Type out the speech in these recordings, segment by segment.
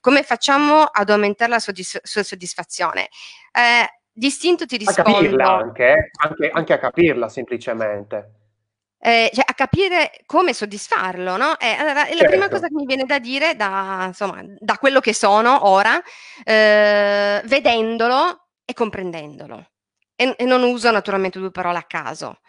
come facciamo ad aumentare la soddisf- sua soddisfazione? Eh, distinto ti rispondo... A capirla anche, anche, anche a capirla semplicemente. Eh, cioè a capire come soddisfarlo, no? Eh, allora, certo. La prima cosa che mi viene da dire, da, insomma, da quello che sono ora, eh, vedendolo e comprendendolo. E, e, non uso naturalmente due parole a caso.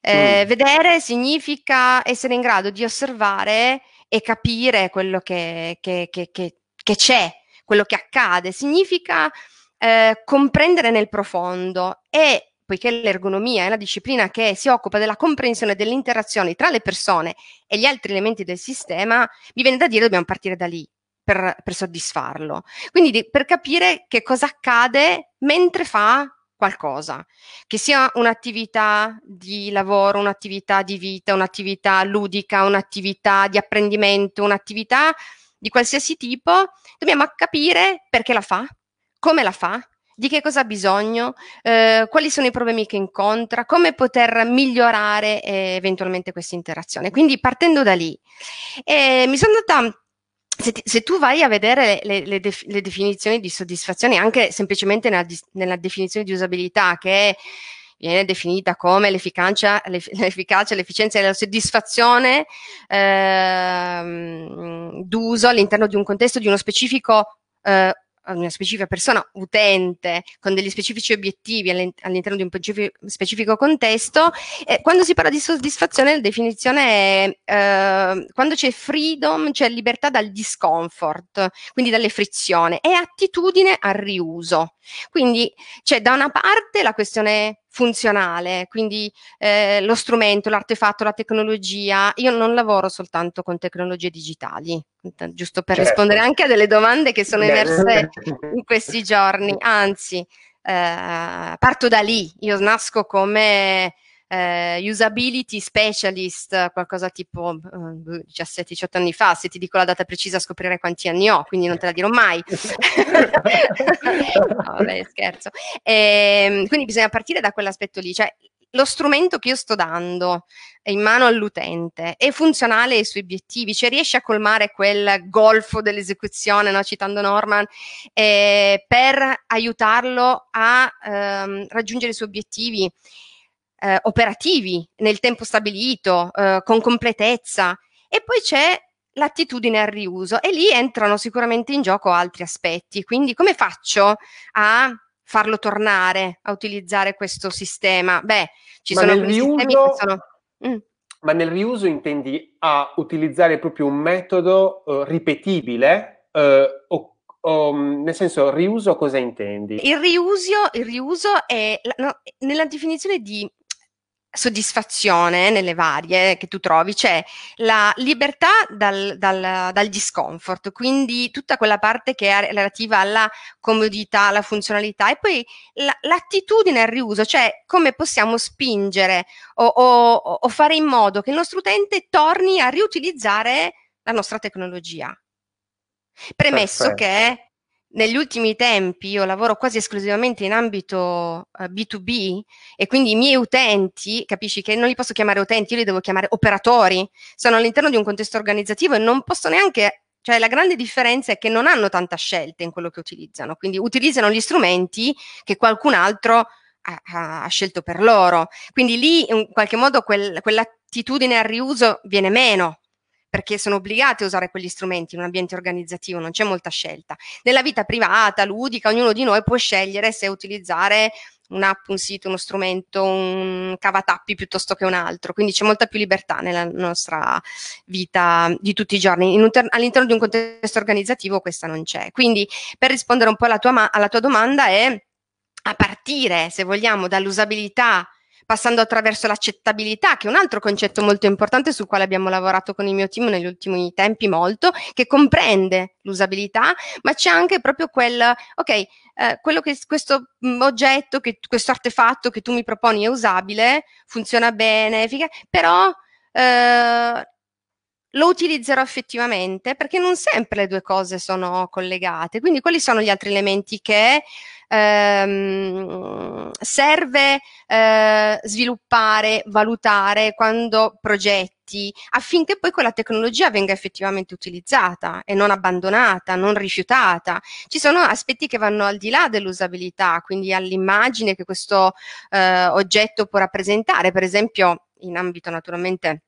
Eh, mm. Vedere significa essere in grado di osservare e capire quello che, che, che, che c'è, quello che accade. Significa eh, comprendere nel profondo e poiché l'ergonomia è la disciplina che si occupa della comprensione delle interazioni tra le persone e gli altri elementi del sistema, mi viene da dire dobbiamo partire da lì. Per, per soddisfarlo. Quindi di, per capire che cosa accade mentre fa qualcosa, che sia un'attività di lavoro, un'attività di vita, un'attività ludica, un'attività di apprendimento, un'attività di qualsiasi tipo, dobbiamo capire perché la fa, come la fa, di che cosa ha bisogno, eh, quali sono i problemi che incontra, come poter migliorare eh, eventualmente questa interazione. Quindi partendo da lì, eh, mi sono data se, ti, se, tu vai a vedere le, le, def, le, definizioni di soddisfazione, anche semplicemente nella, nella definizione di usabilità, che viene definita come l'efficacia, l'efficacia l'efficienza e la soddisfazione ehm, d'uso all'interno di un contesto di uno specifico eh, una specifica persona utente con degli specifici obiettivi all'interno di un specifico contesto, eh, quando si parla di soddisfazione la definizione è eh, quando c'è freedom, c'è libertà dal discomfort, quindi dalle frizioni, e attitudine al riuso. Quindi c'è da una parte la questione funzionale, quindi eh, lo strumento, l'artefatto, la tecnologia. Io non lavoro soltanto con tecnologie digitali, giusto per certo. rispondere anche a delle domande che sono emerse in questi giorni, anzi, eh, parto da lì, io nasco come eh, usability specialist, qualcosa tipo eh, 17-18 anni fa, se ti dico la data precisa scoprirai quanti anni ho, quindi non te la dirò mai. no, vabbè, scherzo. E, ehm, quindi bisogna partire da quell'aspetto lì, cioè lo strumento che io sto dando in mano all'utente è funzionale ai suoi obiettivi, cioè riesce a colmare quel golfo dell'esecuzione, no? citando Norman, eh, per aiutarlo a ehm, raggiungere i suoi obiettivi eh, operativi nel tempo stabilito, eh, con completezza. E poi c'è l'attitudine al riuso e lì entrano sicuramente in gioco altri aspetti. Quindi come faccio a farlo tornare a utilizzare questo sistema? Beh, ci Ma sono quei riuso... sistemi che sono... Mm. Ma nel riuso intendi a utilizzare proprio un metodo uh, ripetibile uh, o Um, nel senso, riuso cosa intendi? Il riuso, il riuso è no, nella definizione di soddisfazione nelle varie che tu trovi, c'è la libertà dal, dal, dal, discomfort, quindi tutta quella parte che è relativa alla comodità, alla funzionalità e poi la, l'attitudine al riuso, cioè come possiamo spingere o, o, o fare in modo che il nostro utente torni a riutilizzare la nostra tecnologia. Premesso Perfetto. che negli ultimi tempi io lavoro quasi esclusivamente in ambito uh, eh, B2B e quindi i miei utenti, capisci che non li posso chiamare utenti, io li devo chiamare operatori, sono all'interno di un contesto organizzativo e non posso neanche, cioè la grande differenza è che non hanno tanta scelta in quello che utilizzano, quindi utilizzano gli strumenti che qualcun altro ha, ha scelto per loro. Quindi lì in qualche modo quel, quell'attitudine al riuso viene meno, perché sono obbligati a usare quegli strumenti in un ambiente organizzativo, non c'è molta scelta. Nella vita privata, ludica, ognuno di noi può scegliere se utilizzare un'app, un sito, uno strumento, un cavatappi piuttosto che un altro, quindi c'è molta più libertà nella nostra vita di tutti i giorni. Ter- all'interno di un contesto organizzativo questa non c'è. Quindi per rispondere un po' alla tua, ma- alla tua domanda è a partire, se vogliamo, dall'usabilità passando attraverso l'accettabilità, che è un altro concetto molto importante sul quale abbiamo lavorato con il mio team negli ultimi tempi molto, che comprende l'usabilità, ma c'è anche proprio quel, ok, eh, quello che questo mm, oggetto, che, questo artefatto che tu mi proponi è usabile, funziona bene, però eh, lo utilizzerò effettivamente perché non sempre le due cose sono collegate. Quindi quali sono gli altri elementi che ehm, serve eh, sviluppare, valutare quando progetti affinché poi quella tecnologia venga effettivamente utilizzata e non abbandonata, non rifiutata. Ci sono aspetti che vanno al di là dell'usabilità, quindi all'immagine che questo eh, oggetto può rappresentare, per esempio in ambito naturalmente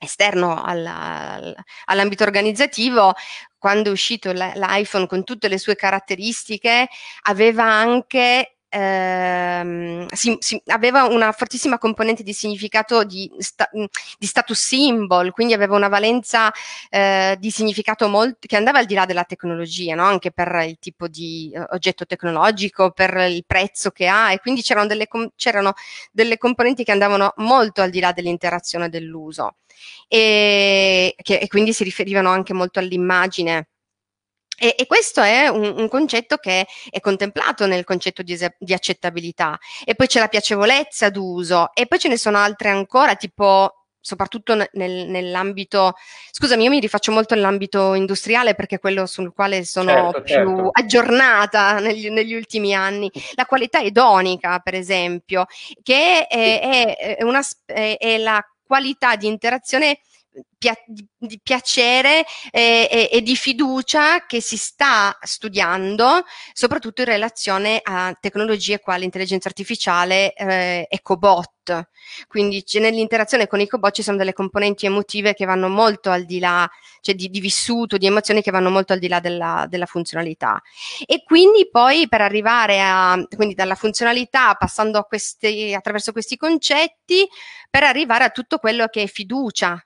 esterno alla, all'ambito organizzativo, quando è uscito l'iPhone con tutte le sue caratteristiche, aveva anche ehm, si, si, aveva una fortissima componente di significato di, sta, di status symbol, quindi aveva una valenza eh, di significato molto, che andava al di là della tecnologia, no? anche per il tipo di uh, oggetto tecnologico, per il prezzo che ha, e quindi c'erano delle, c'erano delle componenti che andavano molto al di là dell'interazione dell'uso. E, che, e quindi si riferivano anche molto all'immagine e, e, questo è un, un, concetto che è contemplato nel concetto di, di, accettabilità. E poi c'è la piacevolezza d'uso, e poi ce ne sono altre ancora, tipo soprattutto nel, nell'ambito, scusami, io mi rifaccio molto nell'ambito industriale perché è quello sul quale sono certo, più certo. aggiornata negli, negli, ultimi anni. La qualità idonica, per esempio, che è, è, è, una, è la qualità di interazione pia- di piacere e, e, e, di fiducia che si sta studiando, soprattutto in relazione a tecnologie quali l'intelligenza artificiale eh, e cobot. Quindi nell'interazione con i cobot ci sono delle componenti emotive che vanno molto al di là, cioè di, di vissuto, di emozioni che vanno molto al di là della, della, funzionalità. E quindi poi per arrivare a, quindi dalla funzionalità, passando questi, attraverso questi concetti, per arrivare a tutto quello che è fiducia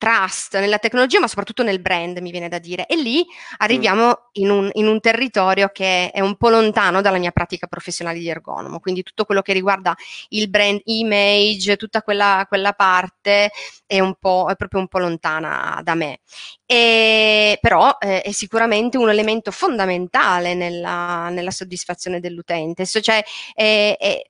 trust nella tecnologia, ma soprattutto nel brand, mi viene da dire. E lì arriviamo mm. in, un, in, un, territorio che è un po' lontano dalla mia pratica professionale di ergonomo, quindi tutto quello che riguarda il brand image, tutta quella, quella parte è, è proprio un po' lontana da me. E, però eh, è sicuramente un elemento fondamentale nella, nella soddisfazione dell'utente. Cioè, è, è,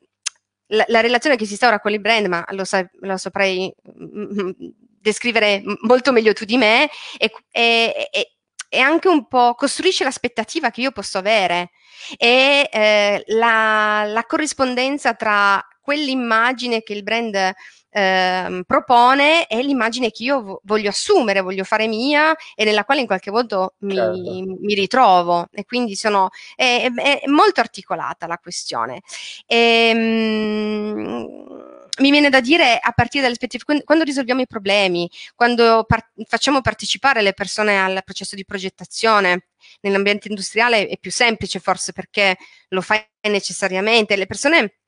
la, la, relazione che si instaura con il brand, ma lo, sa, lo saprei mm, mm, descrivere molto meglio tu di me, e, e, e, e anche un po' costruisce l'aspettativa che io posso avere e eh, la, la corrispondenza tra quell'immagine che il brand eh, propone è l'immagine che io voglio assumere, voglio fare mia e nella quale in qualche modo mi, certo. mi ritrovo e quindi sono, è, è, molto articolata la questione. E, ehm, mi viene da dire a partire dalle aspettative, quando risolviamo i problemi, quando par- facciamo partecipare le persone al processo di progettazione, nell'ambiente industriale è più semplice forse perché lo fai necessariamente, le persone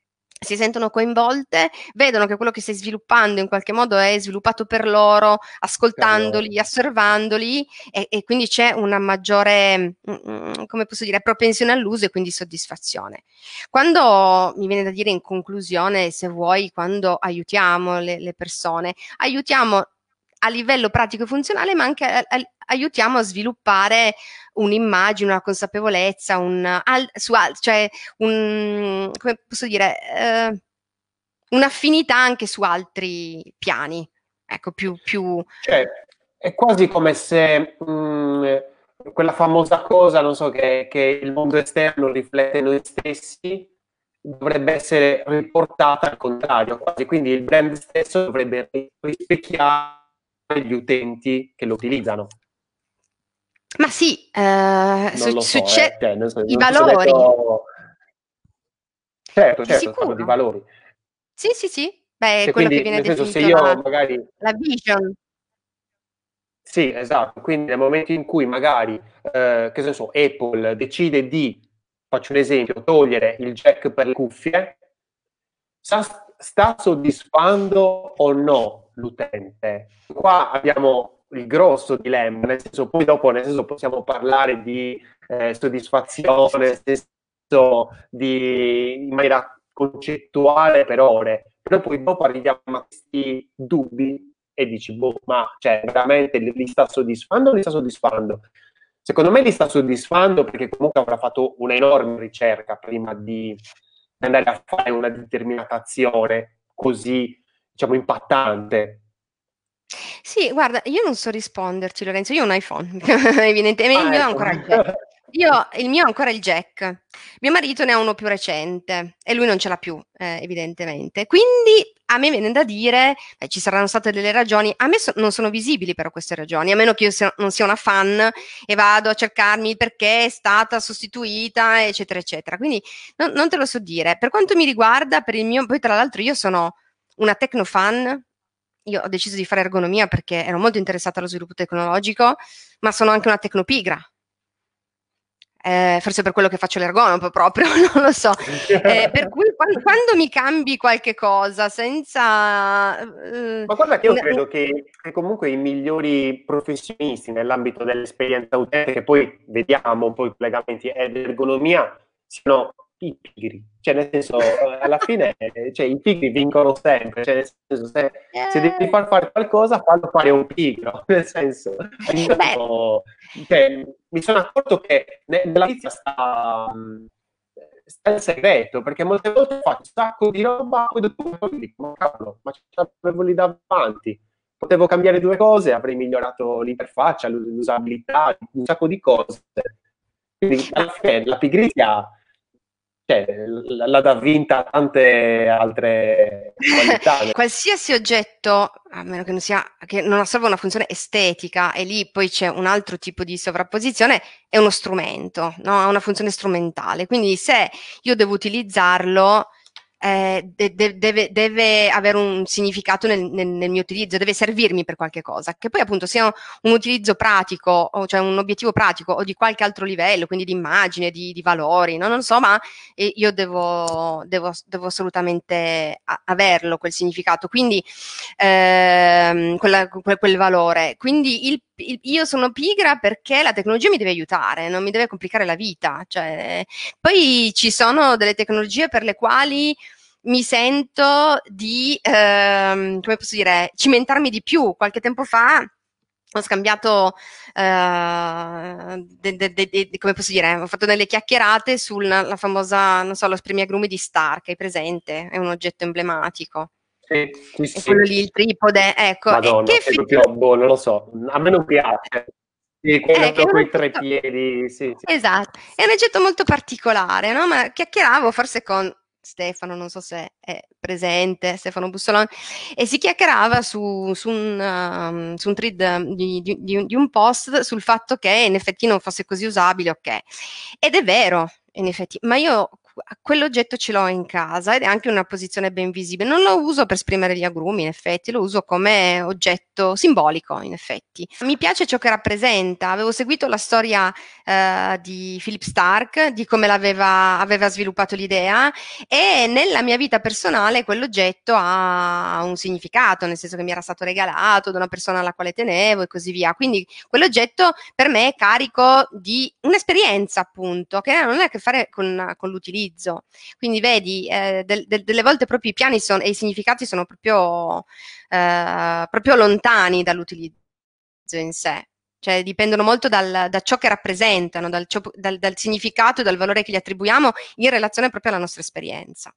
si sentono coinvolte, vedono che quello che stai sviluppando in qualche modo è sviluppato per loro, ascoltandoli, osservandoli e, e, quindi c'è una maggiore, mm, mm, come posso dire, propensione all'uso e quindi soddisfazione. Quando mi viene da dire in conclusione, se vuoi, quando aiutiamo le, le persone, aiutiamo a livello pratico e funzionale, ma anche a, a, aiutiamo a sviluppare un'immagine, una consapevolezza, un, al, su, cioè un, come posso dire, eh, un'affinità anche su altri piani. Ecco, più... più... Cioè, è quasi come se mh, mm, quella famosa cosa, non so, che, che il mondo esterno riflette noi stessi, dovrebbe essere riportata al contrario, quasi. Quindi il brand stesso dovrebbe rispecchiare gli utenti che lo utilizzano. Ma sì, eh, su, so, succe- eh. cioè, so, i valori. Detto... Certo, certo, parlo di valori. Sì, sì, sì. Beh, cioè, quello quindi, che viene definito se io la, magari... la vision. Sì, esatto. Quindi nel momento in cui magari, eh, che senso, Apple decide di, faccio un esempio, togliere il jack per le cuffie, sta, sta soddisfando o no l'utente? Qua abbiamo il grosso dilemma, nel senso poi dopo nel senso, possiamo parlare di eh, soddisfazione, senso di, in maniera concettuale per ore, però poi dopo arriviamo a questi dubbi e dici, boh, ma cioè, veramente li sta soddisfando o li sta soddisfando? Secondo me li sta soddisfando perché comunque avrà fatto una enorme ricerca prima di andare a fare una determinata azione così, diciamo, impattante sì, guarda, io non so risponderti, Lorenzo. Io ho un iPhone, evidentemente. il mio ecco. ancora il jack. Io, il mio è ancora il jack. Mio marito ne ha uno più recente e lui non ce l'ha più, eh, evidentemente. Quindi a me viene da dire, beh, ci saranno state delle ragioni, a me so, non sono visibili però queste ragioni, a meno che io sia, non sia una fan e vado a cercarmi perché è stata sostituita, eccetera, eccetera. Quindi non, non te lo so dire. Per quanto mi riguarda, per il mio, poi tra l'altro io sono una tecnofan, io ho deciso di fare ergonomia perché ero molto interessata allo sviluppo tecnologico, ma sono anche una tecnopigra, eh, forse per quello che faccio l'ergonomo proprio, non lo so. Eh, per cui quando, quando, mi cambi qualche cosa senza... Eh, Ma guarda che io credo che, che, comunque i migliori professionisti nell'ambito dell'esperienza utente, che poi vediamo un po' i collegamenti, e l'ergonomia, siano i pigri. Cioè, nel senso, eh, alla fine cioè, i pigri vincono sempre. Cioè, nel senso, se, se, devi far fare qualcosa, fallo fare un pigro. Nel senso, io, cioè, mi sono accorto che nella vita sta, sta il segreto, perché molte volte faccio un sacco di roba, poi dopo dico, ma cavolo, ma ce l'avevo lì davanti. Potevo cambiare due cose, avrei migliorato l'interfaccia, l'usabilità, un sacco di cose. Quindi alla fine la pigrizia cioè, l'ha da vinta tante altre qualità. Qualsiasi oggetto, a meno che non sia, che non solo una funzione estetica e lì poi c'è un altro tipo di sovrapposizione, è uno strumento, no? ha una funzione strumentale. Quindi se io devo utilizzarlo, eh, de- de- deve, deve, avere un significato nel, nel, nel, mio utilizzo, deve servirmi per qualche cosa, che poi appunto sia un utilizzo pratico, cioè un obiettivo pratico o di qualche altro livello, quindi di immagine, di, di valori, no? non so, ma eh, io devo, devo, devo assolutamente a- averlo quel significato, quindi ehm, quella, quel, quel, valore. Quindi il, io sono pigra perché la tecnologia mi deve aiutare, non mi deve complicare la vita. Cioè, poi ci sono delle tecnologie per le quali mi sento di, ehm, come posso dire, cimentarmi di più. Qualche tempo fa ho scambiato, eh, de, de, de, come posso dire, ho fatto delle chiacchierate sulla famosa, non so, lo spremiagrumi di Stark, hai presente? È un oggetto emblematico. Sì, sì, sì. quello lì, il tripode, ecco. Madonna, che fi- proprio, boh, non lo so, a me non piace. Sì, quello eh, con i tre piedi, sì, sì. Esatto, è un oggetto molto particolare, no? Ma chiacchieravo forse con Stefano, non so se è presente, Stefano Bussoloni, e si chiacchierava su, su, un, um, su un, thread di, di, di, un post sul fatto che in effetti non fosse così usabile, ok. Ed è vero, in effetti, ma io quell'oggetto ce l'ho in casa ed è anche una posizione ben visibile. Non lo uso per esprimere gli agrumi, in effetti, lo uso come oggetto simbolico, in effetti. Mi piace ciò che rappresenta. Avevo seguito la storia eh, di Philip Stark, di come l'aveva aveva sviluppato l'idea e nella mia vita personale quell'oggetto ha un significato, nel senso che mi era stato regalato da una persona alla quale tenevo e così via. Quindi quell'oggetto per me è carico di un'esperienza, appunto, che non ha a che fare con, con l'utilizzo utilizzo. Quindi vedi, eh, del, del, delle volte proprio i piani son, e i significati sono proprio, eh, proprio lontani dall'utilizzo in sé. Cioè dipendono molto dal, da ciò che rappresentano, dal, dal, dal significato e dal valore che gli attribuiamo in relazione proprio alla nostra esperienza.